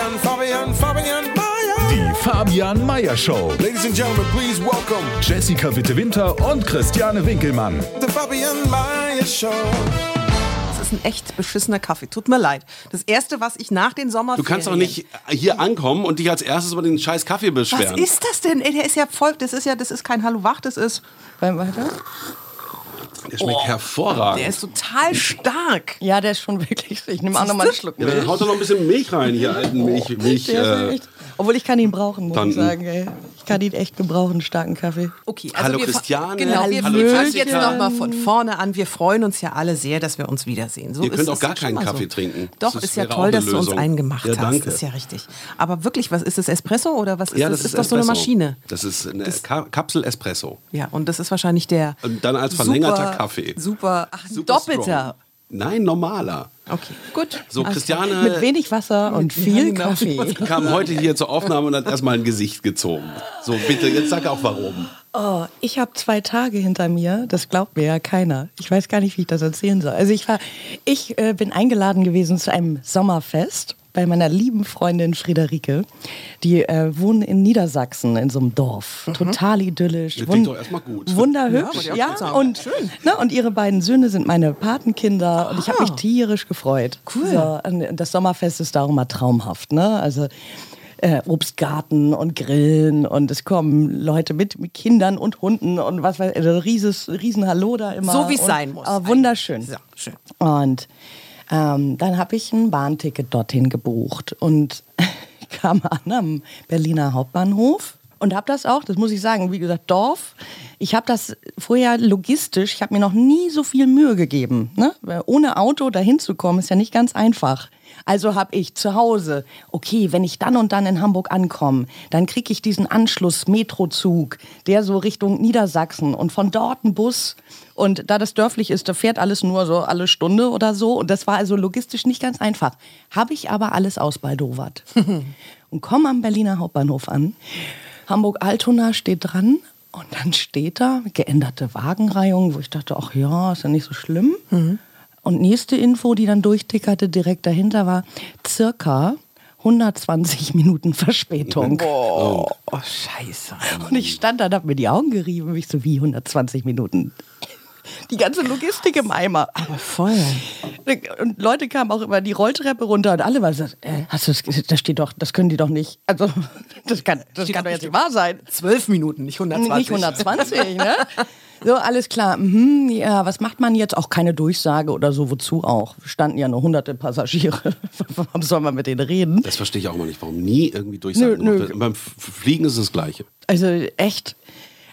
Fabian, Fabian, Fabian Mayer. Die Fabian Meyer Show. Ladies and gentlemen, please welcome Jessica Witte-Winter und Christiane Winkelmann. the Fabian Mayer Show. Das ist ein echt beschissener Kaffee. Tut mir leid. Das erste, was ich nach den Sommerferien... Du kannst doch nicht hier ankommen und dich als erstes über den scheiß Kaffee Was beschweren. ist das denn? Ey, der ist ja voll... Das ist ja... Das ist kein Hallo Wach, das ist... Weiter? Der schmeckt hervorragend. Der ist total stark. Ja, der ist schon wirklich. Ich nehme auch noch mal einen Schluck ja, dann haut doch noch ein bisschen Milch rein, hier alten Milch. Milch äh, obwohl ich kann ihn brauchen, muss Tanten. ich sagen. Ey. Kann ihn echt gebrauchen, einen starken Kaffee. Okay, Hallo wir Christiane. Genau, wir fangen jetzt nochmal von vorne an. Wir freuen uns ja alle sehr, dass wir uns wiedersehen. So Ihr könnt ist auch gar keinen Kaffee so. trinken. Doch, Das ist ja toll, dass du uns einen gemacht Ja, hast. Das ist ja richtig. Aber wirklich, was ist das Espresso oder was ist ja, das? das ist, doch so eine. Maschine. Das ist eine Ka Kapsel Espresso. Ja, und das ist wahrscheinlich der. Und dann als verlängerter super, Kaffee. Super, ach, ein Super doppelter. strong. Nein, normaler. Okay, gut. So, Mit Christiane wenig Wasser und viel. Kaffee. kam heute hier zur Aufnahme und hat erstmal ein Gesicht gezogen. So, bitte, jetzt sag auch warum. Oh, ich habe zwei Tage hinter mir. Das glaubt mir ja keiner. Ich weiß gar nicht, wie ich das erzählen soll. Also ich war, ich äh, bin eingeladen gewesen zu einem Sommerfest bei meiner lieben Freundin Friederike. Die äh, wohnen in Niedersachsen in so einem Dorf. Total idyllisch. Das klingt wund- doch erstmal gut. Wunderhübsch. Ja, Ja, sagen. und, ne, und ihre beiden Söhne sind meine Patenkinder. Und ich Ah. habe mich tierisch gefreut. Cool. So, das Sommerfest ist darum mal traumhaft. Ne? Also äh, Obstgarten und Grillen und es kommen Leute mit, mit Kindern und Hunden und was weiß ich, also rieses, riesen Hallo da immer. So wie es sein muss. äh, wunderschön. Ja, schön. Und ähm, dann habe ich ein Bahnticket dorthin gebucht und kam an am Berliner Hauptbahnhof und habe das auch, das muss ich sagen, wie gesagt, Dorf. Ich habe das vorher logistisch, ich habe mir noch nie so viel Mühe gegeben. Ne? Weil Ohne Auto dahin zu kommen, ist ja nicht ganz einfach. Also habe ich zu Hause, okay, wenn ich dann und dann in Hamburg ankomme, dann kriege ich diesen Anschluss-Metrozug, der so Richtung Niedersachsen und von dort ein Bus. Und da das dörflich ist, da fährt alles nur so alle Stunde oder so. Und das war also logistisch nicht ganz einfach. Habe ich aber alles ausbaldowert. und komme am Berliner Hauptbahnhof an. Hamburg-Altona steht dran. Und dann steht da geänderte Wagenreihung, wo ich dachte, ach ja, ist ja nicht so schlimm. Und nächste Info, die dann durchtickerte, direkt dahinter war circa 120 Minuten Verspätung. Oh, scheiße. Und ich stand da und hab mir die Augen gerieben. Ich so, wie 120 Minuten? Die ganze Logistik im Eimer. Aber voll. Und Leute kamen auch immer die Rolltreppe runter und alle waren so, äh, hast du das, das steht doch, das können die doch nicht. Also, das kann, das kann doch jetzt nicht wahr sein. Zwölf Minuten, nicht 120. Nicht 120, ne? So, alles klar. Mhm, ja, was macht man jetzt? Auch keine Durchsage oder so, wozu auch? Standen ja nur hunderte Passagiere. Warum soll man mit denen reden? Das verstehe ich auch mal nicht, warum nie irgendwie Durchsagen Nö, nö. Beim Fliegen ist es das Gleiche. Also echt.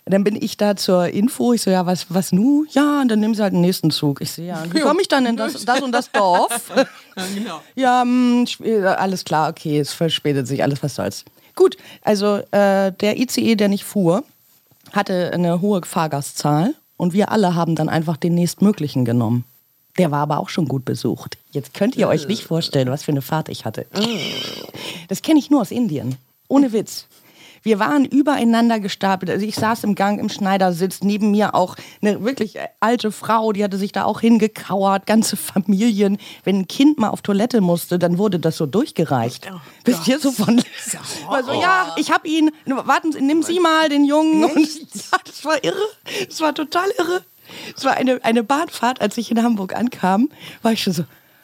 Dann bin ich da zur Info. Ich so, ja, was, was nu? Ja, und dann nehmen sie halt den nächsten Zug. Ich so, ja, wie komme ich dann in das, das und das Dorf? genau. Ja, hm, sp- alles klar, okay, es verspätet sich, alles was soll's. Gut, also äh, der ICE, der nicht fuhr, hatte eine hohe Fahrgastzahl und wir alle haben dann einfach den nächstmöglichen genommen. Der war aber auch schon gut besucht. Jetzt könnt ihr euch nicht vorstellen, was für eine Fahrt ich hatte. Das kenne ich nur aus Indien. Ohne Witz. Wir waren übereinander gestapelt. Also ich saß im Gang im Schneidersitz, neben mir auch eine wirklich alte Frau, die hatte sich da auch hingekauert, ganze Familien. Wenn ein Kind mal auf Toilette musste, dann wurde das so durchgereicht. Wisst ihr so von also, ja, ich hab ihn, warten Sie, nimm Sie mal den Jungen. Und, ja, das war irre. Das war total irre. Es war eine, eine Bahnfahrt, als ich in Hamburg ankam, war ich schon so,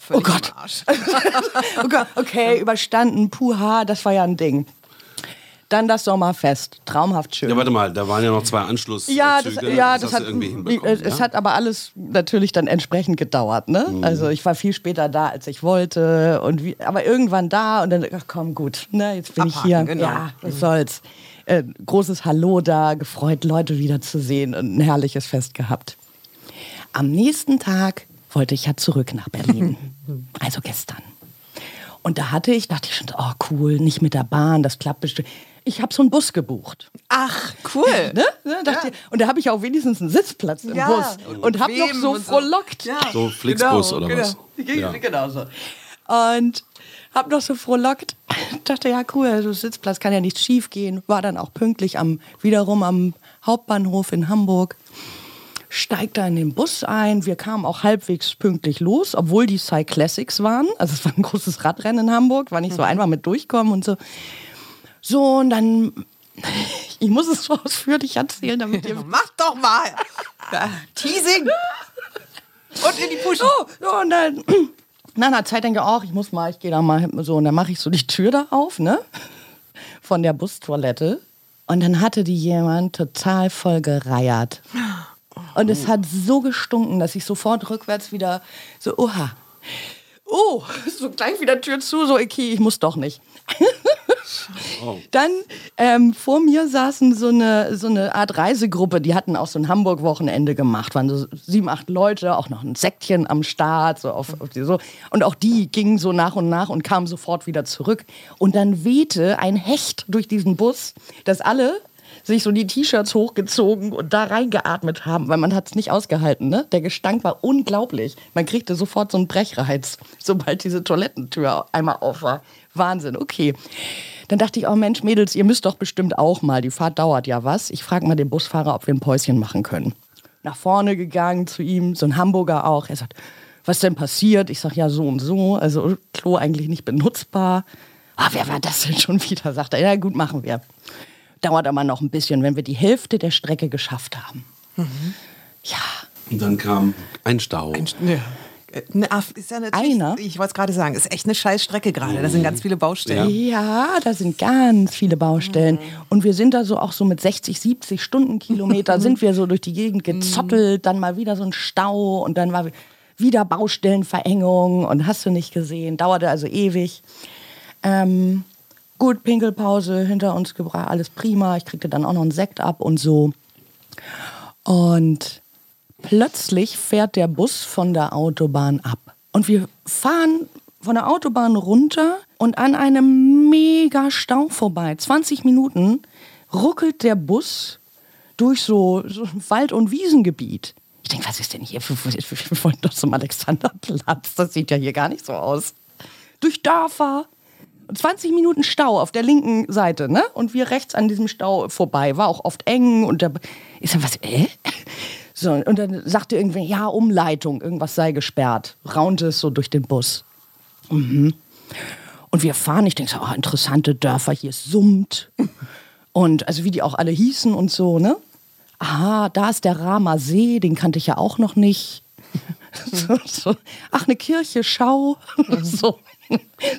oh Gott. oh Gott, okay, überstanden, puha, das war ja ein Ding. Dann das Sommerfest, traumhaft schön. Ja, warte mal, da waren ja noch zwei Anschlusszüge. Ja, das, ja, das, hast hat, irgendwie hinbekommen. es, es ja? hat aber alles natürlich dann entsprechend gedauert. Ne? Mhm. Also ich war viel später da, als ich wollte. Und wie, aber irgendwann da und dann, ach komm, gut, ne, jetzt bin ich Abhaken, hier. genau. Ja, was soll's. Äh, großes Hallo da, gefreut, Leute wiederzusehen und ein herrliches Fest gehabt. Am nächsten Tag wollte ich ja zurück nach Berlin. also gestern. Und da hatte ich, dachte ich schon, oh cool, nicht mit der Bahn, das klappt bestimmt. Ich habe so einen Bus gebucht. Ach, cool. Ne? Ne? Dachte ich, und da habe ich auch wenigstens einen Sitzplatz im Ja, Bus. und Und habe noch so frohlockt. Ja. So Flixbus Genau, oder genau. was? Ja. Genau so. Und hab noch so frohlockt. Dachte, ja cool, also Sitzplatz kann ja nichts schief gehen. War dann auch pünktlich am, wiederum am Hauptbahnhof in Hamburg. Steigt da in den Bus ein. Wir kamen auch halbwegs pünktlich los, obwohl die Cy Classics waren. Also es war ein großes Radrennen in Hamburg, war nicht so einfach mit durchkommen und so. So, und dann, ich muss es so ausführlich erzählen, damit ihr Mach doch mal. Teasing. Und in die Puschen. so, so und dann nach einer Zeit denke ich auch, ich muss mal, ich gehe da mal so und dann mache ich so die Tür da auf, ne? Von der Bustoilette und dann hatte die jemand total voll gereiert. Und es hat so gestunken, dass ich sofort rückwärts wieder so, oha. Oh, so gleich wieder Tür zu, so okay, ich muss doch nicht. Dann ähm, vor mir saßen so eine, so eine Art Reisegruppe, die hatten auch so ein Hamburg-Wochenende gemacht, waren so sieben, acht Leute, auch noch ein Säckchen am Start, so auf, auf die, so. Und auch die gingen so nach und nach und kamen sofort wieder zurück. Und dann wehte ein Hecht durch diesen Bus, dass alle sich so die T-Shirts hochgezogen und da reingeatmet haben, weil man hat es nicht ausgehalten. Ne? Der Gestank war unglaublich. Man kriegte sofort so einen Brechreiz, sobald diese Toilettentür einmal auf war. Wahnsinn, okay. Dann dachte ich, oh Mensch, Mädels, ihr müsst doch bestimmt auch mal. Die Fahrt dauert ja was. Ich frage mal den Busfahrer, ob wir ein Päuschen machen können. Nach vorne gegangen zu ihm, so ein Hamburger auch. Er sagt, was denn passiert? Ich sage, ja, so und so. Also Klo eigentlich nicht benutzbar. Ah, wer war das denn schon wieder? Sagt er, ja gut, machen wir. Dauert aber noch ein bisschen, wenn wir die Hälfte der Strecke geschafft haben. Ja, Und dann kam ein Stau. Ja. Ne, ah, ist ja Einer? Ich wollte es gerade sagen, ist echt eine scheiß Strecke gerade. Da sind ganz viele Baustellen. Ja, da sind ganz viele Baustellen. Und wir sind da so auch so mit 60, 70 Stundenkilometer sind wir so durch die Gegend gezottelt, dann mal wieder so ein Stau und dann war wieder Baustellenverengung und hast du nicht gesehen. Dauerte also ewig. Ähm, gut, Pinkelpause hinter uns gebracht, alles prima. Ich kriegte dann auch noch einen Sekt ab und so. Und plötzlich fährt der Bus von der Autobahn ab. Und wir fahren von der Autobahn runter und an einem mega Stau vorbei. 20 Minuten ruckelt der Bus durch so, so Wald- und Wiesengebiet. Ich denke, was ist denn hier? Wir wir wollen doch zum Alexanderplatz. Das sieht ja hier gar nicht so aus. Durch Dörfer. 20 Minuten Stau auf der linken Seite, ne? Und wir rechts an diesem Stau vorbei. War auch oft eng und da ist dann was, äh? So, und dann sagte irgendwer, ja, Umleitung, irgendwas sei gesperrt. Raunte es so durch den Bus. Mhm. Und wir fahren, ich denke so, oh, interessante Dörfer, hier summt. Und also wie die auch alle hießen und so, ne? Aha, da ist der Rama See, den kannte ich ja auch noch nicht. So, so. Ach, eine Kirche, schau. so.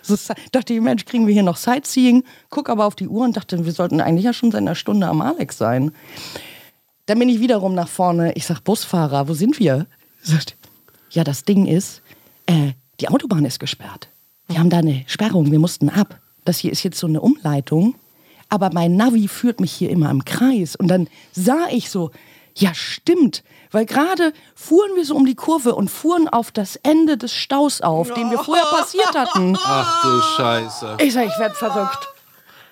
so. Dachte ich, Mensch, kriegen wir hier noch Sightseeing? Guck aber auf die Uhr und dachte, wir sollten eigentlich ja schon seit einer Stunde am Alex sein. Dann bin ich wiederum nach vorne. Ich sag, Busfahrer, wo sind wir? Sagt, ja, das Ding ist, äh, die Autobahn ist gesperrt. Wir haben da eine Sperrung, wir mussten ab. Das hier ist jetzt so eine Umleitung. Aber mein Navi führt mich hier immer im Kreis. Und dann sah ich so, ja, stimmt. Weil gerade fuhren wir so um die Kurve und fuhren auf das Ende des Staus auf, den wir vorher passiert hatten. Ach du Scheiße. Ich sag, ich werd verrückt.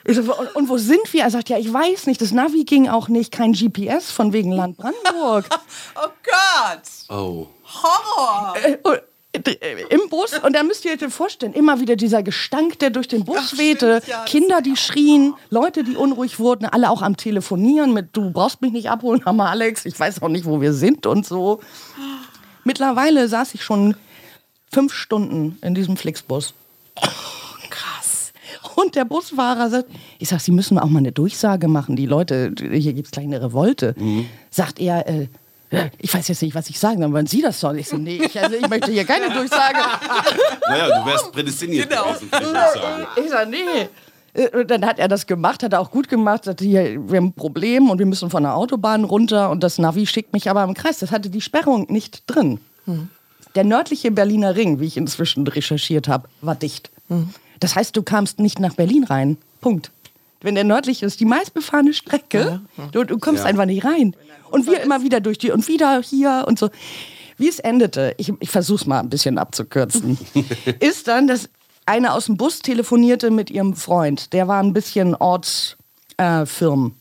Ich so, und, und wo sind wir? Er sagt, ja, ich weiß nicht. Das Navi ging auch nicht. Kein GPS von wegen Land Brandenburg. Oh Gott! Oh. Horror! Äh, und, äh, Im Bus. Und da müsst ihr euch vorstellen, immer wieder dieser Gestank, der durch den Bus Ach, wehte. stimmt, ja, Kinder, die schrien, Leute, die unruhig wurden, alle auch am Telefonieren mit, du brauchst mich nicht abholen, Hammer Alex, ich weiß auch nicht, wo wir sind und so. Mittlerweile saß ich schon fünf Stunden in diesem Flixbus. Und der Busfahrer sagt, ich sag, Sie müssen auch mal eine Durchsage machen. Die Leute, hier gibt es gleich eine Revolte. Sagt er, äh, ich weiß jetzt nicht, was ich sagen soll, wollen Sie das soll? Ich so, nee, ich, also ich möchte hier keine Durchsage. Naja, du wärst prädestiniert Genau. gewesen, ich sag, nee. Äh, Und dann hat er das gemacht, hat er auch gut gemacht, sagte, hier, wir haben ein Problem und wir müssen von der Autobahn runter und das Navi schickt mich aber im Kreis. Das hatte die Sperrung nicht drin. Der nördliche Berliner Ring, wie ich inzwischen recherchiert habe, war dicht. Das heißt, du kamst nicht nach Berlin rein. Punkt. Wenn der nördliche ist, die meistbefahrene Strecke, du, du kommst Ja. einfach nicht rein. Und wir immer wieder durch die und wieder hier und so. Wie es endete, ich, ich versuche es mal ein bisschen abzukürzen, ist dann, dass eine aus dem Bus telefonierte mit ihrem Freund. Der war ein bisschen ortsfirm. Äh, firm.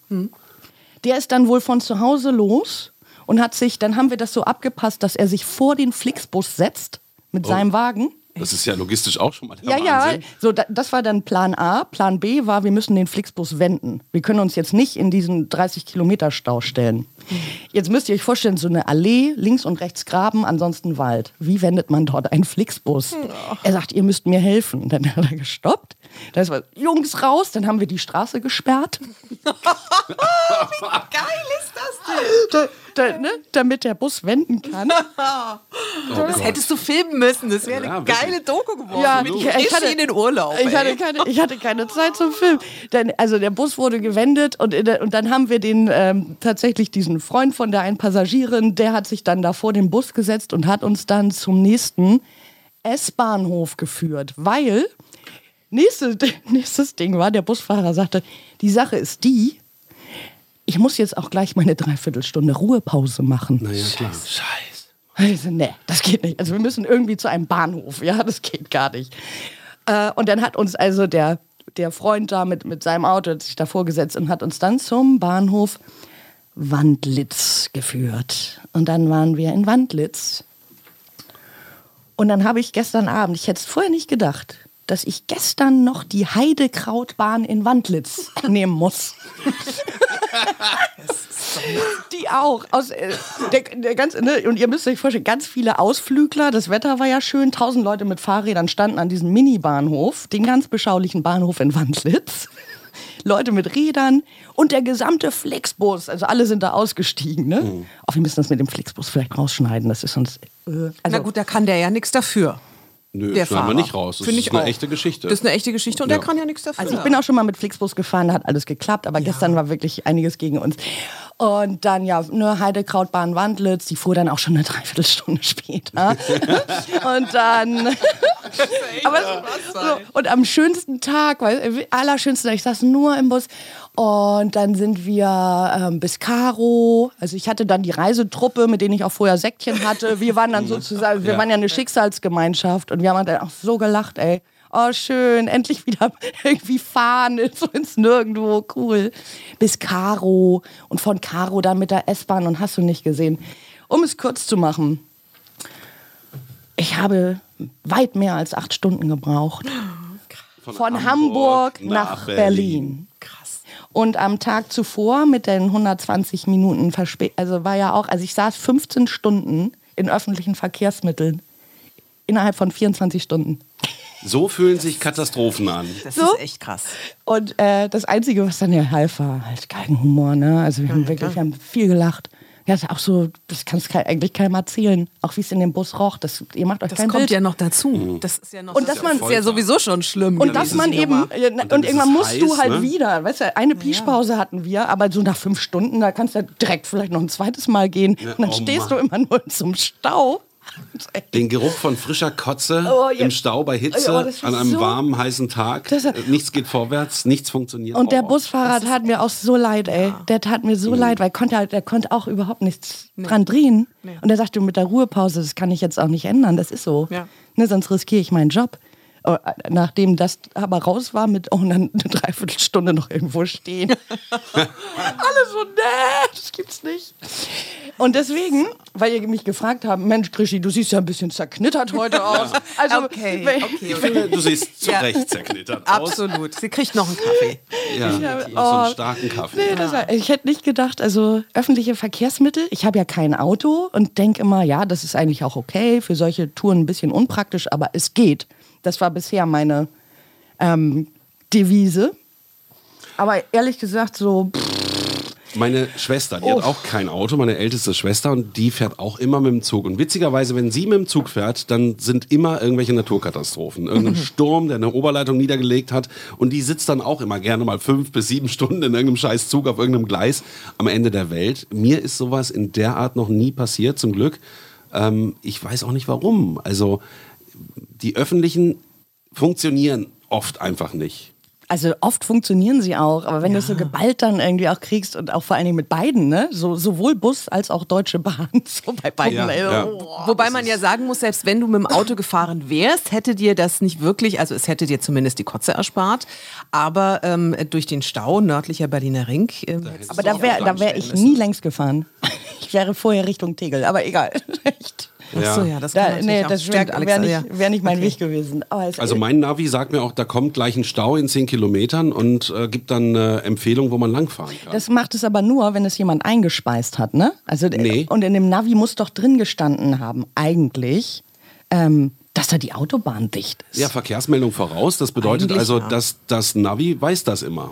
Der ist dann wohl von zu Hause los und hat sich, dann haben wir das so abgepasst, dass er sich vor den Flixbus setzt mit seinem Wagen. Das ist ja logistisch auch schon mal der Ja, ja, Wahnsinn. so, da, das war dann Plan A. Plan B war, wir müssen den Flixbus wenden. Wir können uns jetzt nicht in diesen 30-Kilometer-Stau stellen. Jetzt müsst ihr euch vorstellen, so eine Allee, links und rechts Graben, ansonsten Wald. Wie wendet man dort einen Flixbus? Er sagt, ihr müsst mir helfen. Dann hat er gestoppt. Dann ist was, Jungs raus, dann haben wir die Straße gesperrt. Geil ist das denn? Da, da, ne, damit der Bus wenden kann. Das hättest du filmen müssen. Das wäre Ja, eine geile Doku geworden. Ja, ich- ich hatte- in den Urlaub. Ich hatte, keine, ich hatte keine Zeit zum Film. Denn, also der Bus wurde gewendet und, in der, und dann haben wir den ähm, tatsächlich diesen Freund von der einen Passagierin, der hat sich dann da vor den Bus gesetzt und hat uns dann zum nächsten S-Bahnhof geführt, weil nächstes, nächstes Ding war, der Busfahrer sagte, die Sache ist die, ich muss jetzt auch gleich meine Dreiviertelstunde Ruhepause machen. Na ja, klar. Scheiße. Also, nee, das geht nicht. Also wir müssen irgendwie zu einem Bahnhof. Ja, das geht gar nicht. Äh, und dann hat uns also der, der Freund da mit, mit seinem Auto hat sich davor gesetzt und hat uns dann zum Bahnhof Wandlitz geführt. Und dann waren wir in Wandlitz. Und dann habe ich gestern Abend, ich hätte es vorher nicht gedacht, dass ich gestern noch die Heidekrautbahn in Wandlitz nehmen muss. Die auch. Aus, äh, der, der ganze, ne, und ihr müsst euch vorstellen, ganz viele Ausflügler. Das Wetter war ja schön. Tausend Leute mit Fahrrädern standen an diesem Mini-Bahnhof, dem ganz beschaulichen Bahnhof in Wandlitz. Leute mit Rädern und der gesamte Flixbus. Also alle sind da ausgestiegen. Ne? Mhm. Auch wir müssen das mit dem Flixbus vielleicht rausschneiden. Das ist sonst. Äh, also, Na gut, da kann der ja nichts dafür. Nö, der schneiden wir nicht raus. Das Finde ist ich eine auch. echte Geschichte. Das ist eine echte Geschichte und Ja. der kann ja nichts dafür. Also ich bin auch schon mal mit Flixbus gefahren, da hat alles geklappt, aber gestern war wirklich einiges gegen uns. Und dann ja, ne, Heidekrautbahn Wandlitz, die fuhr dann auch schon eine Dreiviertelstunde später. und dann. aber so, und am schönsten Tag, weil allerschönsten Tag, ich saß nur im Bus. Und dann sind wir ähm, bis Karo. Also ich hatte dann die Reisetruppe, mit denen ich auch vorher Säckchen hatte. Wir waren dann sozusagen, wir waren ja eine Schicksalsgemeinschaft und wir haben dann auch so gelacht, ey. Oh, schön, endlich wieder irgendwie fahren, so ins Nirgendwo, cool. Bis Karo und von Karo dann mit der S-Bahn und hast du nicht gesehen. Um es kurz zu machen, ich habe weit mehr als acht Stunden gebraucht. Von, Hamburg, nach, Berlin. Krass. Und am Tag zuvor mit den 120 Minuten Verspätung, also war ja auch, also ich saß 15 Stunden in öffentlichen Verkehrsmitteln innerhalb von 24 Stunden. So fühlen sich Katastrophen an. Das So? ist echt krass. Und äh, das Einzige, was dann ja half, war halt Galgenhumor. Ne? Also wir haben wirklich wir haben viel gelacht. Ja, das ist auch so, das kannst du eigentlich keinem erzählen. Auch wie es in dem Bus roch. Das, ihr macht euch Das kein kommt ja noch dazu. Das ist ja noch Und das dass man- ist ja sowieso schon schlimm. Und gewesen, dass man eben, und, ist irgendwann musst du halt ne? wieder, weißt du, eine Pischpause hatten wir, aber so nach fünf Stunden, da kannst du ja direkt vielleicht noch ein zweites Mal gehen. und dann oh stehst Mann. du immer nur zum Stau. Den Geruch von frischer Kotze Oh, ja. im Stau bei Hitze Ja, das war an einem so- warmen, heißen Tag. Nichts geht vorwärts, nichts funktioniert. Und der Oh. Busfahrer tat mir auch so leid, ey. Der tat mir so leid, weil konnte der konnte auch überhaupt nichts dran drehen. Und er sagte mit der Ruhepause, das kann ich jetzt auch nicht ändern, das ist so. Ja. Ne, sonst riskiere ich meinen Job. Oh, Nachdem das aber raus war mit, oh, dann eine Dreiviertelstunde noch irgendwo stehen. Alle so, nee, das gibt's nicht. Und deswegen, weil ihr mich gefragt habt, Mensch, Krischi, du siehst ja ein bisschen zerknittert heute aus. Also, Okay, okay. Ich finde, du siehst zu Ja. Recht zerknittert aus. Absolut. Sie kriegt noch einen Kaffee. Ja, noch so oh, einen starken Kaffee. Nee, das war, ich hätte nicht gedacht, also öffentliche Verkehrsmittel, ich habe ja kein Auto und denke immer, ja, das ist eigentlich auch okay, für solche Touren ein bisschen unpraktisch, aber es geht. Das war bisher meine ähm, Devise. Aber ehrlich gesagt, so, pff, Meine Schwester, die Oh. hat auch kein Auto, meine älteste Schwester, und die fährt auch immer mit dem Zug. Und witzigerweise, wenn sie mit dem Zug fährt, dann sind immer irgendwelche Naturkatastrophen. Irgendein Sturm, der eine Oberleitung niedergelegt hat. Und die sitzt dann auch immer gerne mal fünf bis sieben Stunden in irgendeinem scheiß Zug auf irgendeinem Gleis am Ende der Welt. Mir ist sowas in der Art noch nie passiert, zum Glück. Ähm, ich weiß auch nicht warum. Also die öffentlichen funktionieren oft einfach nicht. Also oft funktionieren sie auch, aber wenn du es so geballt dann irgendwie auch kriegst und auch vor allen Dingen mit beiden, ne? So, sowohl Bus als auch Deutsche Bahn, so bei beiden. Ja, ey, ja. oh. Wobei man ja sagen muss, selbst wenn du mit dem Auto gefahren wärst, hätte dir das nicht wirklich, also es hätte dir zumindest die Kotze erspart, aber ähm, durch den Stau nördlicher Berliner Ring. Ähm, Aber da wäre da wär ich nie längs gefahren. Ich wäre vorher Richtung Tegel, aber egal. Echt. Ach so, ja, das Da, nee, auch das stimmt, wäre nicht, wär nicht mein Okay. Weg gewesen. Also mein Navi sagt mir auch, da kommt gleich ein Stau in 10 Kilometern und äh, gibt dann eine Empfehlung, wo man langfahren kann. Das macht es aber nur, wenn es jemand eingespeist hat, ne? Also Nee. und in dem Navi muss doch drin gestanden haben, eigentlich, ähm, dass da die Autobahn dicht ist. ja, Verkehrsmeldung voraus. Das bedeutet Eigentlich also, ja. dass das Navi weiß das immer.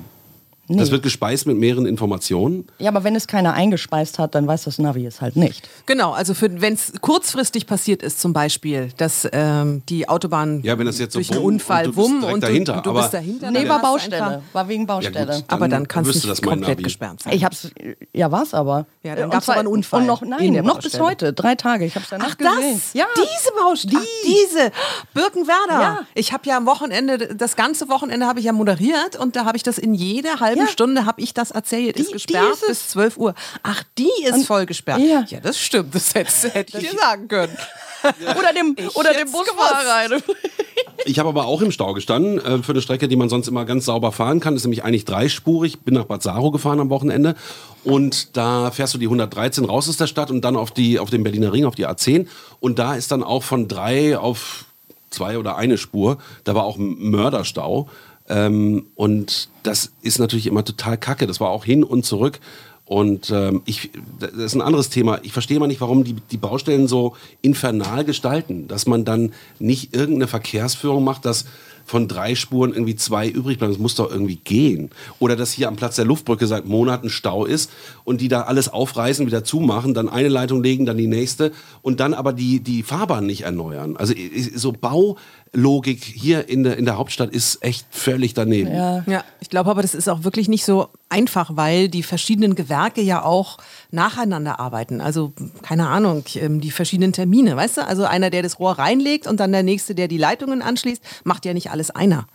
Das wird gespeist mit mehreren Informationen. Ja, aber wenn es keiner eingespeist hat, dann weiß das Navi es halt nicht. Genau, also wenn es kurzfristig passiert ist, zum Beispiel, dass ähm, die Autobahn Ja, wenn das jetzt so durch einen Unfall und du bist wumm und du, dahinter, und du aber- bist dahinter. Nee, dann war du Baustelle. einfach- War wegen Baustelle. gut, Aber dann kann es wüsste nicht das komplett Navi. gesperrt sein. ich hab's, ja, war's aber. Ja, dann gab's zwar- aber einen Unfall Und noch, in nein, noch bis heute. Drei Tage. Ich hab's danach Ach gesehen. das? Ja. Diese Baustelle. Ach, diese. Birkenwerder. Ja. Ich habe ja am Wochenende, das ganze Wochenende habe ich ja moderiert und da habe ich das in jeder halben Ja. Stunde habe ich das erzählt. ist Die- gesperrt die ist bis 12 Uhr. Ach, die ist Und- voll gesperrt. Ja. ja, das stimmt. Das hätte, hätte ich dir sagen können. Oder dem, oder dem Busfahrer. Ich habe aber auch im Stau gestanden äh, für eine Strecke, die man sonst immer ganz sauber fahren kann. Das ist nämlich eigentlich dreispurig. Bin nach Bad Saro gefahren am Wochenende und da fährst du die 113 raus aus der Stadt und dann auf die auf den Berliner Ring auf die A10 und da ist dann auch von drei auf zwei oder eine Spur. Da war auch ein Mörderstau ähm, und das ist natürlich immer total kacke. Das war auch hin und zurück. Und ähm, ich, das ist ein anderes Thema. Ich verstehe mal nicht, warum die, die Baustellen so infernal gestalten, dass man dann nicht irgendeine Verkehrsführung macht, dass von drei Spuren irgendwie zwei übrig bleiben. Das muss doch irgendwie gehen. Oder dass hier am Platz der Luftbrücke seit Monaten Stau ist und die da alles aufreißen, wieder zumachen, dann eine Leitung legen, dann die nächste und dann aber die, die Fahrbahn nicht erneuern. Also so Baulogik hier in der, in der Hauptstadt ist echt völlig daneben. Ja. Ja, ich glaube aber, das ist auch wirklich nicht so einfach, weil die verschiedenen Gewerke ja auch nacheinander arbeiten. Also, keine Ahnung, ähm, die verschiedenen Termine, weißt du? Also einer, der das Rohr reinlegt und dann der nächste, der die Leitungen anschließt, macht ja nicht alles einer.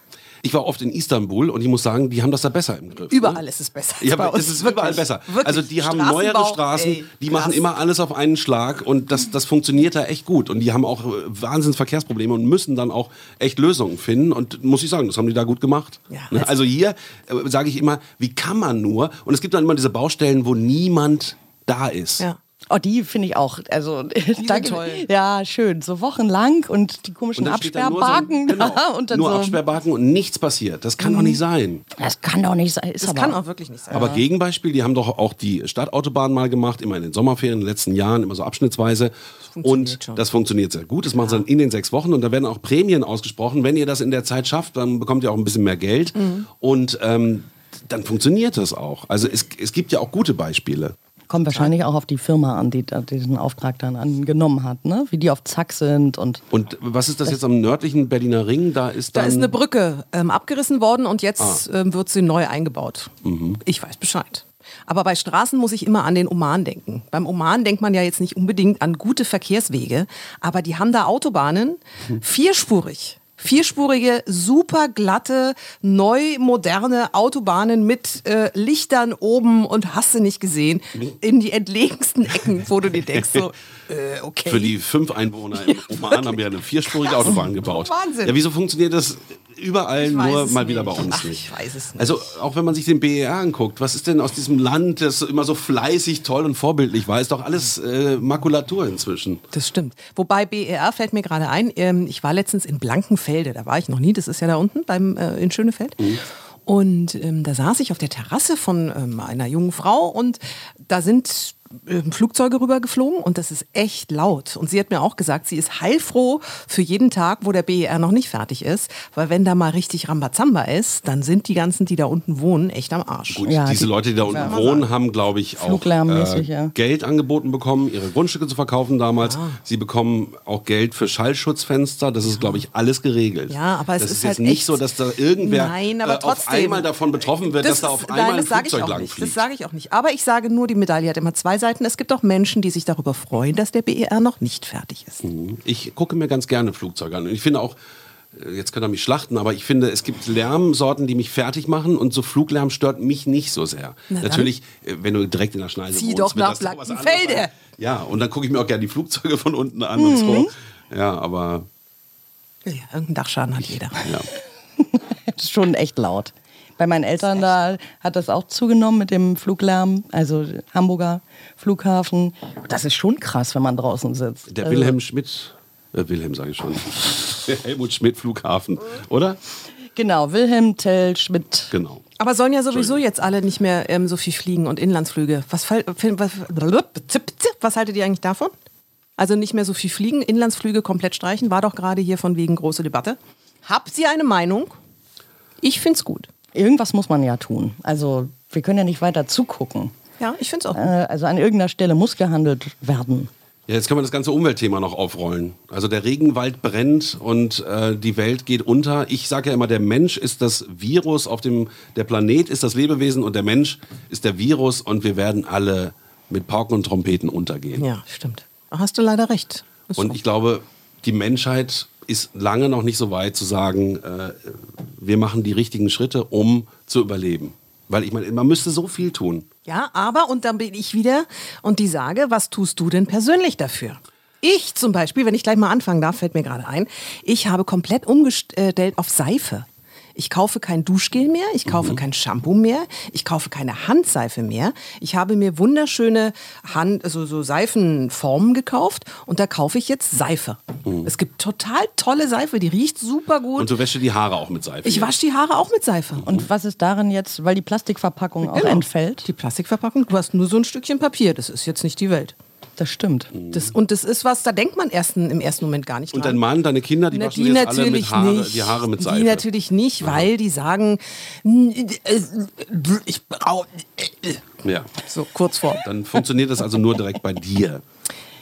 Ich war oft in Istanbul und ich muss sagen, die haben das da besser im Griff. Überall ne? ist es besser. Ja, aber es ist Wirklich. überall besser. Wirklich. Also die haben neuere Straßen, ey, die machen immer alles auf einen Schlag und das, das funktioniert da echt gut. Und die haben auch äh, Wahnsinns Verkehrsprobleme und müssen dann auch echt Lösungen finden. Und muss ich sagen, das haben die da gut gemacht. Ja, Ne? also- also hier äh, sage ich immer, wie kann man nur? Und es gibt dann immer diese Baustellen, wo niemand da ist. Ja. Oh, die finde ich auch. Also, sind toll. Ja, schön. So wochenlang und die komischen Und nur so ein- Absperrbarken genau, und dann nur so. Absperrbarken und nichts passiert. Das kann doch nicht sein. Das kann doch nicht sein. Ist Das aber kann auch wirklich nicht sein. Aber Gegenbeispiel, die haben doch auch die Stadtautobahn mal gemacht, immer in den Sommerferien, in den letzten Jahren, immer so abschnittsweise. funktioniert und schon. das funktioniert sehr gut. Das machen sie dann in den sechs Wochen und da werden auch Prämien ausgesprochen. Wenn ihr das in der Zeit schafft, dann bekommt ihr auch ein bisschen mehr Geld. Mhm. Und ähm, dann funktioniert das auch. Also es, es gibt ja auch gute Beispiele. Kommt wahrscheinlich auch auf die Firma an, die da diesen Auftrag dann angenommen hat, ne? Wie die auf Zack sind und Und was ist das jetzt am nördlichen Berliner Ring? Da ist Da ist eine Brücke ähm, abgerissen worden und jetzt Ah. ähm, wird sie neu eingebaut. Mhm. Ich weiß Bescheid. Aber bei Straßen muss ich immer an den Oman denken. Beim Oman denkt man ja jetzt nicht unbedingt an gute Verkehrswege, aber die haben da Autobahnen, Hm. vierspurig. Vierspurige, super glatte, neu moderne Autobahnen mit äh, Lichtern oben und hast du nicht gesehen, in die entlegensten Ecken, wo du dir denkst, so, äh, okay. Für die fünf Einwohner im Oman haben wir eine vierspurige Autobahn gebaut. Wahnsinn. Ja, wieso funktioniert das überall nur mal wieder bei nicht. uns Ach, nicht? ich weiß es nicht. Also auch wenn man sich den BER anguckt, was ist denn aus diesem Land, das immer so fleißig, toll und vorbildlich war, ist doch alles äh, Makulatur inzwischen. Das stimmt. Wobei BER fällt mir gerade ein, ähm, ich war letztens in Blankenfelde, da war ich noch nie, das ist ja da unten beim, äh, in Schönefeld. Und ähm, da saß ich auf der Terrasse von ähm, einer jungen Frau und da sind Flugzeuge rübergeflogen und das ist echt laut. Und sie hat mir auch gesagt, sie ist heilfroh für jeden Tag, wo der BER noch nicht fertig ist, weil wenn da mal richtig Rambazamba ist, dann sind die ganzen, die da unten wohnen, echt am Arsch. Gut, Ja, diese die- Leute, die da unten wohnen, haben, glaube ich, auch Fluglärmmäßig, ja. Geld angeboten bekommen, ihre Grundstücke zu verkaufen damals. Ah. Sie bekommen auch Geld für Schallschutzfenster. Das ist, glaube ich, alles geregelt. Ja, aber es das ist ist jetzt halt nicht echt- so, dass da irgendwer Nein, aber äh, auf einmal davon betroffen wird, dass da auf ist- einmal nein, ein das sage ich Flugzeug auch lang nicht. fliegt. Das sage ich auch nicht. Aber ich sage nur, die Medaille hat immer zwei Seiten. Es gibt auch Menschen, die sich darüber freuen, dass der BER noch nicht fertig ist. Ich gucke mir ganz gerne Flugzeuge an. Und ich finde auch, äh, jetzt könnt ihr mich schlachten, aber ich finde, es gibt Lärmsorten, die mich fertig machen und so Fluglärm stört mich nicht so sehr. Na. Natürlich, äh, wenn du direkt in der Schneise Zieh wohnst, doch nach sein. Ja, und dann gucke ich mir auch gerne die Flugzeuge von unten an und Mhm. so. Ja, aber Ja, irgendeinen Dachschaden hat jeder. ja. Das ist schon echt laut. Bei meinen Eltern da hat das auch zugenommen mit dem Fluglärm, also Hamburger Flughafen. Das ist schon krass, wenn man draußen sitzt. Der also, Wilhelm Schmidt, äh, Wilhelm sage ich schon, der Helmut Schmidt Flughafen, oder? Genau, Wilhelm Tell Schmidt. Genau. Aber sollen ja sowieso jetzt alle nicht mehr ähm, so viel fliegen und Inlandsflüge. Was, was, was haltet ihr eigentlich davon? Also nicht mehr so viel fliegen, Inlandsflüge komplett streichen, war doch gerade hier von wegen große Debatte. Habt ihr eine Meinung? Ich find's gut. Irgendwas muss man ja tun. Also wir können ja nicht weiter zugucken. Ja, ich find's auch. Äh, also an irgendeiner Stelle muss gehandelt werden. Ja, jetzt können wir das ganze Umweltthema noch aufrollen. Also der Regenwald brennt und äh, die Welt geht unter. Ich sage ja immer, der Mensch ist das Virus auf dem, der Planet ist das Lebewesen und der Mensch ist der Virus und wir werden alle mit Pauken und Trompeten untergehen. Ja, stimmt. Hast du leider recht. Ist Und so. ich glaube, die Menschheit ist lange noch nicht so weit zu sagen, äh, wir machen die richtigen Schritte, um zu überleben. Weil ich meine, man müsste so viel tun. Ja, aber, und dann bin ich wieder und die sage, was tust du denn persönlich dafür? Ich zum Beispiel, wenn ich gleich mal anfangen darf, fällt mir gerade ein, ich habe komplett umgestellt auf Seife. Ich kaufe kein Duschgel mehr, ich kaufe kein Shampoo mehr, ich kaufe keine Handseife mehr. Ich habe mir wunderschöne Hand, also so Seifenformen gekauft und da kaufe ich jetzt Seife. Es gibt total tolle Seife, die riecht super gut. Und du wäschst die Haare auch mit Seife. ich wasche die Haare auch mit Seife. Und was ist darin jetzt, weil die Plastikverpackung auch Genau. entfällt? Die Plastikverpackung, du hast nur so ein Stückchen Papier, das ist jetzt nicht die Welt. Das stimmt. Das, und das ist was, da denkt man erst im ersten Moment gar nicht dran. und dein Mann, deine Kinder, die Na, waschen jetzt alle mit Haare, nicht. die Haare mit Seife. Die natürlich nicht, weil die sagen, "N- äh, ich brauche Ja. so kurz vor. Dann funktioniert das also nur direkt bei dir.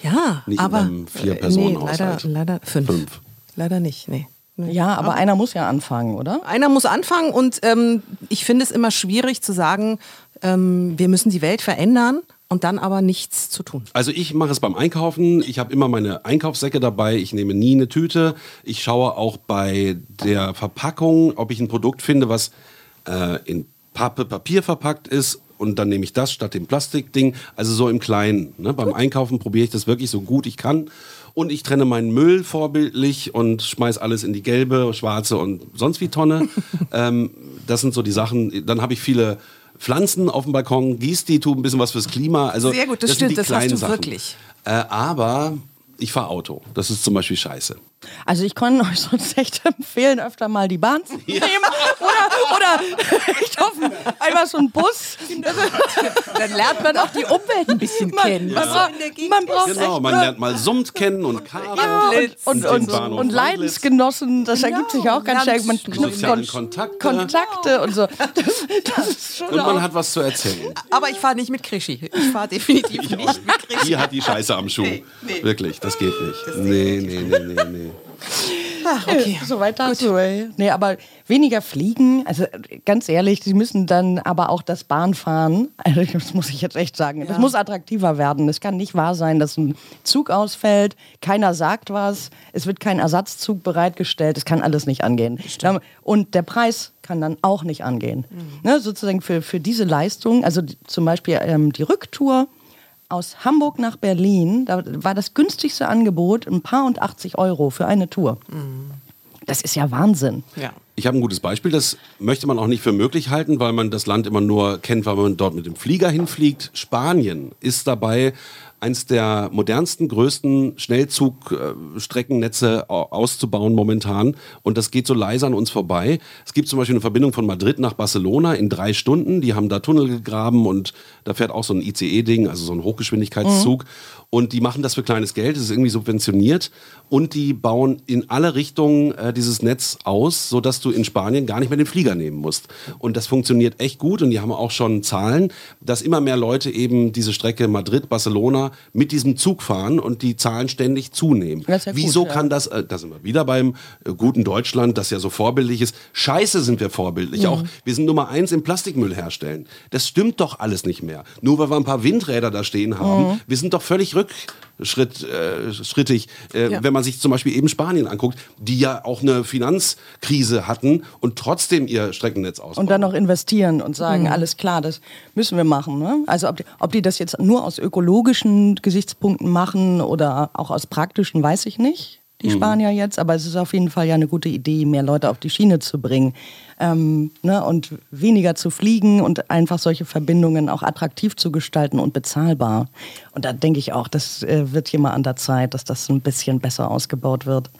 Ja, Nicht aber einem Vier-Personen-Haushalt. nee, leider, leider fünf. Fünf. Leider nicht, nee. nee. Ja, aber einer muss ja anfangen, oder? Einer muss anfangen und ähm, ich finde es immer schwierig zu sagen, ähm, wir müssen die Welt verändern und dann aber nichts zu tun. Also ich mache es beim Einkaufen. Ich habe immer meine Einkaufssäcke dabei. Ich nehme nie eine Tüte. Ich schaue auch bei der Verpackung, ob ich ein Produkt finde, was äh, in Pappe, Papier verpackt ist. Und dann nehme ich das statt dem Plastikding. Also so im Kleinen. Ne? Beim Einkaufen probiere ich das wirklich so gut ich kann. Und ich trenne meinen Müll vorbildlich und schmeiß alles in die gelbe, schwarze und sonst wie Tonne. ähm, das sind so die Sachen. Dann habe ich viele Pflanzen auf dem Balkon, gieß die, tu ein bisschen was fürs Klima. Also Sehr gut, das die stimmt, das hast du Sachen. wirklich. Äh, aber ich fahre Auto. Das ist zum Beispiel scheiße. Also ich kann euch sonst echt empfehlen, öfter mal die Bahn zu nehmen. Oder, oder ich hoffe, einfach so ein Bus. Dann lernt man auch die Umwelt ein bisschen Man, kennen. man, Gegend man braucht Genau, man lernt mal Summt kennen und Karren. ja, und, und, und, und. Leidensgenossen, das ergibt sich auch ganz stark. Man knüpft Kon Kontakte. Kontakte und so. Das, das ist schon Und man auch- hat was zu erzählen. Aber ich fahre nicht mit Krischi. Ich fahre definitiv nicht mit Krischi. Die hat die Scheiße am Schuh. Wirklich, das geht nicht. Nee, nee, nee, nee, nee. Ach, okay. So weit dazu, ey. Nee, aber weniger fliegen, also äh, ganz ehrlich, sie müssen dann aber auch das Bahnfahren, also das muss ich jetzt echt sagen, das muss attraktiver werden. Es kann nicht wahr sein, dass ein Zug ausfällt, keiner sagt was, es wird kein Ersatzzug bereitgestellt, es kann alles nicht angehen. Und der Preis kann dann auch nicht angehen. Ne, sozusagen für, für diese Leistung, also zum Beispiel ähm, die Rücktour aus Hamburg nach Berlin, da war das günstigste Angebot ein paar und 80 Euro für eine Tour. Das ist ja Wahnsinn. Ja. Ich habe ein gutes Beispiel, das möchte man auch nicht für möglich halten, weil man das Land immer nur kennt, weil man dort mit dem Flieger hinfliegt. Spanien ist dabei, eins der modernsten, größten Schnellzugstreckennetze auszubauen momentan. Und das geht so leise an uns vorbei. Es gibt zum Beispiel eine Verbindung von Madrid nach Barcelona in drei Stunden. Die haben da Tunnel gegraben und da fährt auch so ein ICE-Ding, also so ein Hochgeschwindigkeitszug. Und die machen das für kleines Geld, das ist irgendwie subventioniert. Und die bauen in alle Richtungen äh, dieses Netz aus, sodass du in Spanien gar nicht mehr den Flieger nehmen musst. Und das funktioniert echt gut. Und die haben auch schon Zahlen, dass immer mehr Leute eben diese Strecke Madrid-Barcelona mit diesem Zug fahren und die Zahlen ständig zunehmen. Ja gut, Wieso ja. kann das, äh, da sind wir wieder beim äh, guten Deutschland, das ja so vorbildlich ist. Scheiße sind wir vorbildlich. Auch wir sind Nummer eins im Plastikmüll herstellen. Das stimmt doch alles nicht mehr. Nur weil wir ein paar Windräder da stehen haben. Wir sind doch völlig rück, Schritt, äh, schrittig, äh, Ja. wenn man sich zum Beispiel eben Spanien anguckt, die ja auch eine Finanzkrise hatten und trotzdem ihr Streckennetz ausbauen. Und dann noch investieren und sagen, alles klar, das müssen wir machen. Ne? Also ob die, ob die das jetzt nur aus ökologischen Gesichtspunkten machen oder auch aus praktischen, weiß ich nicht, die Spanier jetzt. Aber es ist auf jeden Fall ja eine gute Idee, mehr Leute auf die Schiene zu bringen ähm, ne? und weniger zu fliegen und einfach solche Verbindungen auch attraktiv zu gestalten und bezahlbar. Und da denke ich auch, das äh, wird hier mal an der Zeit, dass das ein bisschen besser ausgebaut wird.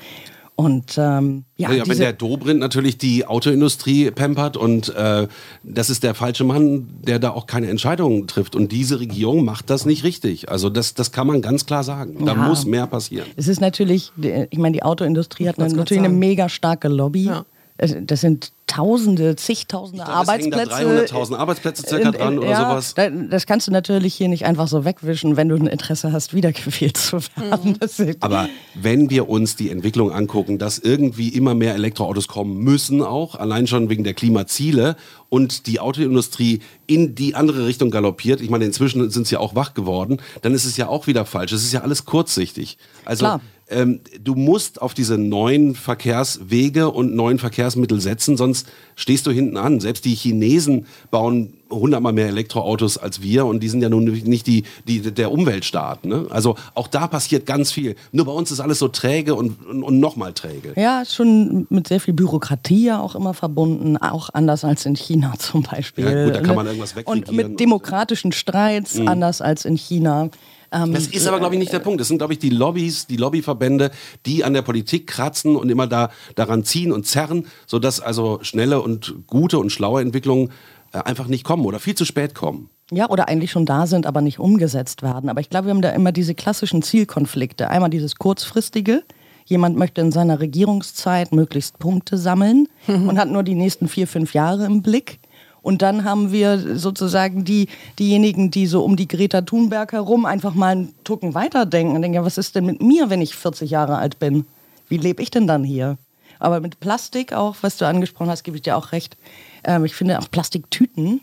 Und ähm, ja, Ja, wenn diese- der Dobrindt natürlich die Autoindustrie pampert und äh, das ist der falsche Mann, der da auch keine Entscheidungen trifft. Und diese Regierung macht das nicht richtig. Also das, das kann man ganz klar sagen. Da Ja. muss mehr passieren. Es ist natürlich, ich meine, die Autoindustrie hat natürlich eine mega starke Lobby. Ja. Das sind Tausende, zigtausende glaub, es hängen da Arbeitsplätze. 300.000 Arbeitsplätze circa In- in- dran oder ja, sowas. da- Das kannst du natürlich hier nicht einfach so wegwischen, wenn du ein Interesse hast, wiedergewählt zu werden. Ist- Aber wenn wir uns die Entwicklung angucken, dass irgendwie immer mehr Elektroautos kommen müssen, auch allein schon wegen der Klimaziele und die Autoindustrie in die andere Richtung galoppiert, ich meine, inzwischen sind sie ja auch wach geworden, dann ist es ja auch wieder falsch. Es ist ja alles kurzsichtig. Also Klar. Ähm, du musst auf diese neuen Verkehrswege und neuen Verkehrsmittel setzen, sonst stehst du hinten an. Selbst die Chinesen bauen hundertmal mehr Elektroautos als wir und die sind ja nun nicht die, die, der Umweltstaat. Ne? Also auch da passiert ganz viel. Nur bei uns ist alles so träge und, und, und nochmal träge. Ja, schon mit sehr viel Bürokratie ja auch immer verbunden, auch anders als in China zum Beispiel. Ja, gut, da kann man Ne? irgendwas Und mit demokratischen Streits anders als in China. Ähm, Das ist aber, glaube ich, nicht der Punkt. Das sind, glaube ich, die Lobbys, die Lobbyverbände, die an der Politik kratzen und immer da daran ziehen und zerren, sodass also schnelle und gute und schlaue Entwicklungen äh, einfach nicht kommen oder viel zu spät kommen. Ja, oder eigentlich schon da sind, aber nicht umgesetzt werden. Aber ich glaube, wir haben da immer diese klassischen Zielkonflikte. Einmal dieses kurzfristige. Jemand möchte in seiner Regierungszeit möglichst Punkte sammeln und hat nur die nächsten vier, fünf Jahre im Blick. Und dann haben wir sozusagen die, diejenigen, die so um die Greta Thunberg herum einfach mal einen Tucken weiterdenken und denken, ja, was ist denn mit mir, wenn ich 40 Jahre alt bin? Wie lebe ich denn dann hier? Aber mit Plastik auch, was du angesprochen hast, gebe ich dir auch recht. Ähm, ich finde auch Plastiktüten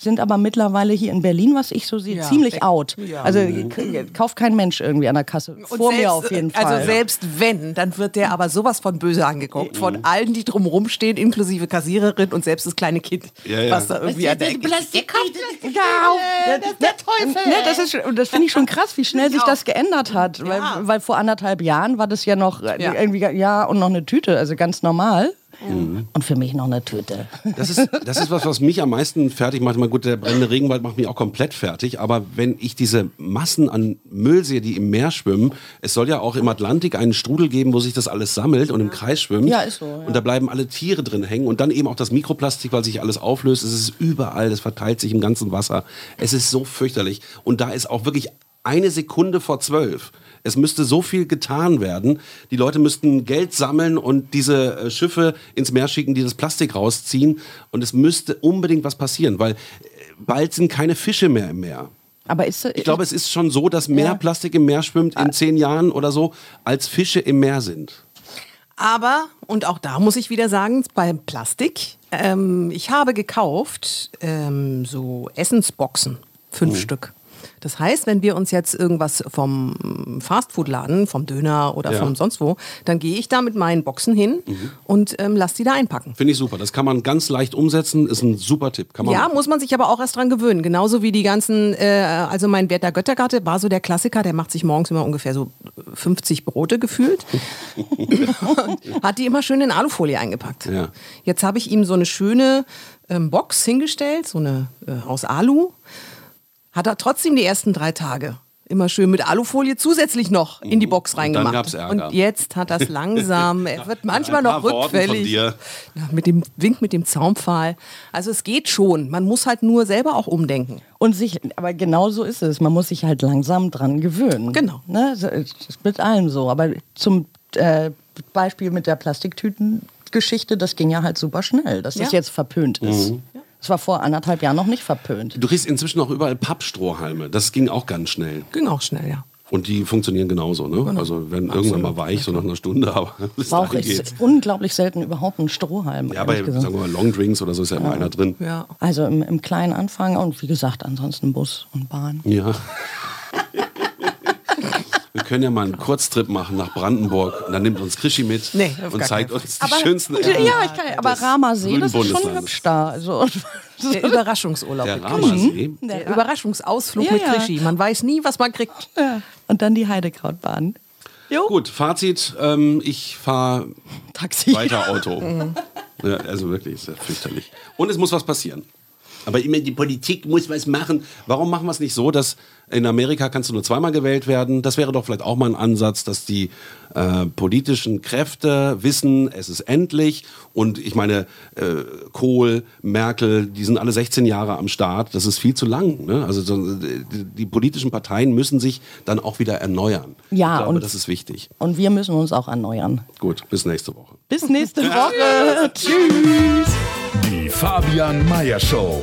sind aber mittlerweile hier in Berlin, was ich so sehe, Ja, ziemlich out. Ja. Also k- kauft kein Mensch irgendwie an der Kasse. Und Vor selbst, mir auf jeden Fall. Also selbst wenn, dann wird der aber sowas von böse angeguckt. Von allen, die drumherum stehen, inklusive Kassiererin und selbst das kleine Kind, Ja, ja. was da irgendwie an der Plastik das ist der Teufel. Ne, das ist, und das finde ich schon krass, wie schnell sich das geändert hat. Weil, weil vor anderthalb Jahren war das ja noch äh, Ja. irgendwie, ja, und noch eine Tüte, also ganz normal. Und für mich noch eine Tüte. Das ist, das ist was, was mich am meisten fertig macht. Mal gut, der brennende Regenwald macht mich auch komplett fertig. Aber wenn ich diese Massen an Müll sehe, die im Meer schwimmen, es soll ja auch im Atlantik einen Strudel geben, wo sich das alles sammelt und im Kreis schwimmt. Ja, ist so, ja. Und da bleiben alle Tiere drin hängen. Und dann eben auch das Mikroplastik, weil sich alles auflöst. Es ist überall, es verteilt sich im ganzen Wasser. Es ist so fürchterlich. Und da ist auch wirklich eine Sekunde vor zwölf. Es müsste so viel getan werden. Die Leute müssten Geld sammeln und diese äh, Schiffe ins Meer schicken, die das Plastik rausziehen. Und es müsste unbedingt was passieren, weil äh, bald sind keine Fische mehr im Meer. Aber ist, Ich glaube, es ist schon so, dass mehr Ja. Plastik im Meer schwimmt in zehn Jahren oder so, als Fische im Meer sind. Aber, und auch da muss ich wieder sagen, beim Plastik, ähm, ich habe gekauft ähm, so Essensboxen, fünf Stück. Das heißt, wenn wir uns jetzt irgendwas vom Fastfood-Laden, vom Döner oder Ja. vom sonst wo, dann gehe ich da mit meinen Boxen hin und ähm, lass die da einpacken. Finde ich super. Das kann man ganz leicht umsetzen, ist ein super Tipp. Kann man Ja, muss man sich aber auch erst dran gewöhnen. Genauso wie die ganzen, äh, also mein Werter Göttergatte war so der Klassiker, der macht sich morgens immer ungefähr so 50 Brote gefühlt. Hat die immer schön in Alufolie eingepackt. Ja. Jetzt habe ich ihm so eine schöne ähm, Box hingestellt, so eine äh, aus Alu. Hat er trotzdem die ersten drei Tage immer schön mit Alufolie zusätzlich noch in die Box dann reingemacht. gab's Ärger. Und jetzt hat er es langsam, er wird manchmal Ein paar noch rückfällig. dir. Ja, mit dem Wink mit dem Zaunpfahl. Also es geht schon. Man muss halt nur selber auch umdenken. Und sich, aber genau so ist es. Man muss sich halt langsam dran gewöhnen. Genau. Ne? Das ist mit allem so. Aber zum äh, Beispiel mit der Plastiktütengeschichte, das ging ja halt super schnell, dass das Ja. jetzt verpönt ist. Das war vor anderthalb Jahren noch nicht verpönt. Du kriegst inzwischen auch überall Pappstrohhalme. Das ging auch ganz schnell. Ging auch schnell, ja. Und die funktionieren genauso, ne? Also werden irgendwann mal weich, so nach einer Stunde, aber bis Brauche dahin ich geht's. unglaublich selten überhaupt einen Strohhalm. Ja, bei, gesagt. sagen wir mal, Longdrinks oder so ist ja immer einer drin. Ja. Also im, im kleinen Anfang und wie gesagt, ansonsten Bus und Bahn. Ja. wir können ja mal einen Kurztrip machen nach Brandenburg. Und dann nimmt uns Krischi mit Nee, und zeigt uns die schönsten ja, Ecken ich kann, aber grünen das ist schon hübsch da. Also, Der Überraschungsurlaub Der mit Krischi. Ramasee. Der Überraschungsausflug Ja, mit ja. Krischi. Man weiß nie, was man kriegt. ja. Und dann die Heidekrautbahn. Jo. Gut, Fazit, ähm, ich fahre Taxi. weiter Auto. ja, also wirklich, ist ja fürchterlich. Und es muss was passieren. Aber immer die Politik muss was machen. Warum machen wir es nicht so, dass in Amerika kannst du nur zweimal gewählt werden? Das wäre doch vielleicht auch mal ein Ansatz, dass die äh, politischen Kräfte wissen, es ist endlich. Und ich meine, äh, Kohl, Merkel, die sind alle 16 Jahre am Start. Das ist viel zu lang. Ne? Also so, die, die politischen Parteien müssen sich dann auch wieder erneuern. Ja, ich glaube, und- das ist wichtig. Und wir müssen uns auch erneuern. Gut, bis nächste Woche. Bis nächste Woche. Tschüss. Die Fabian Meyer Show.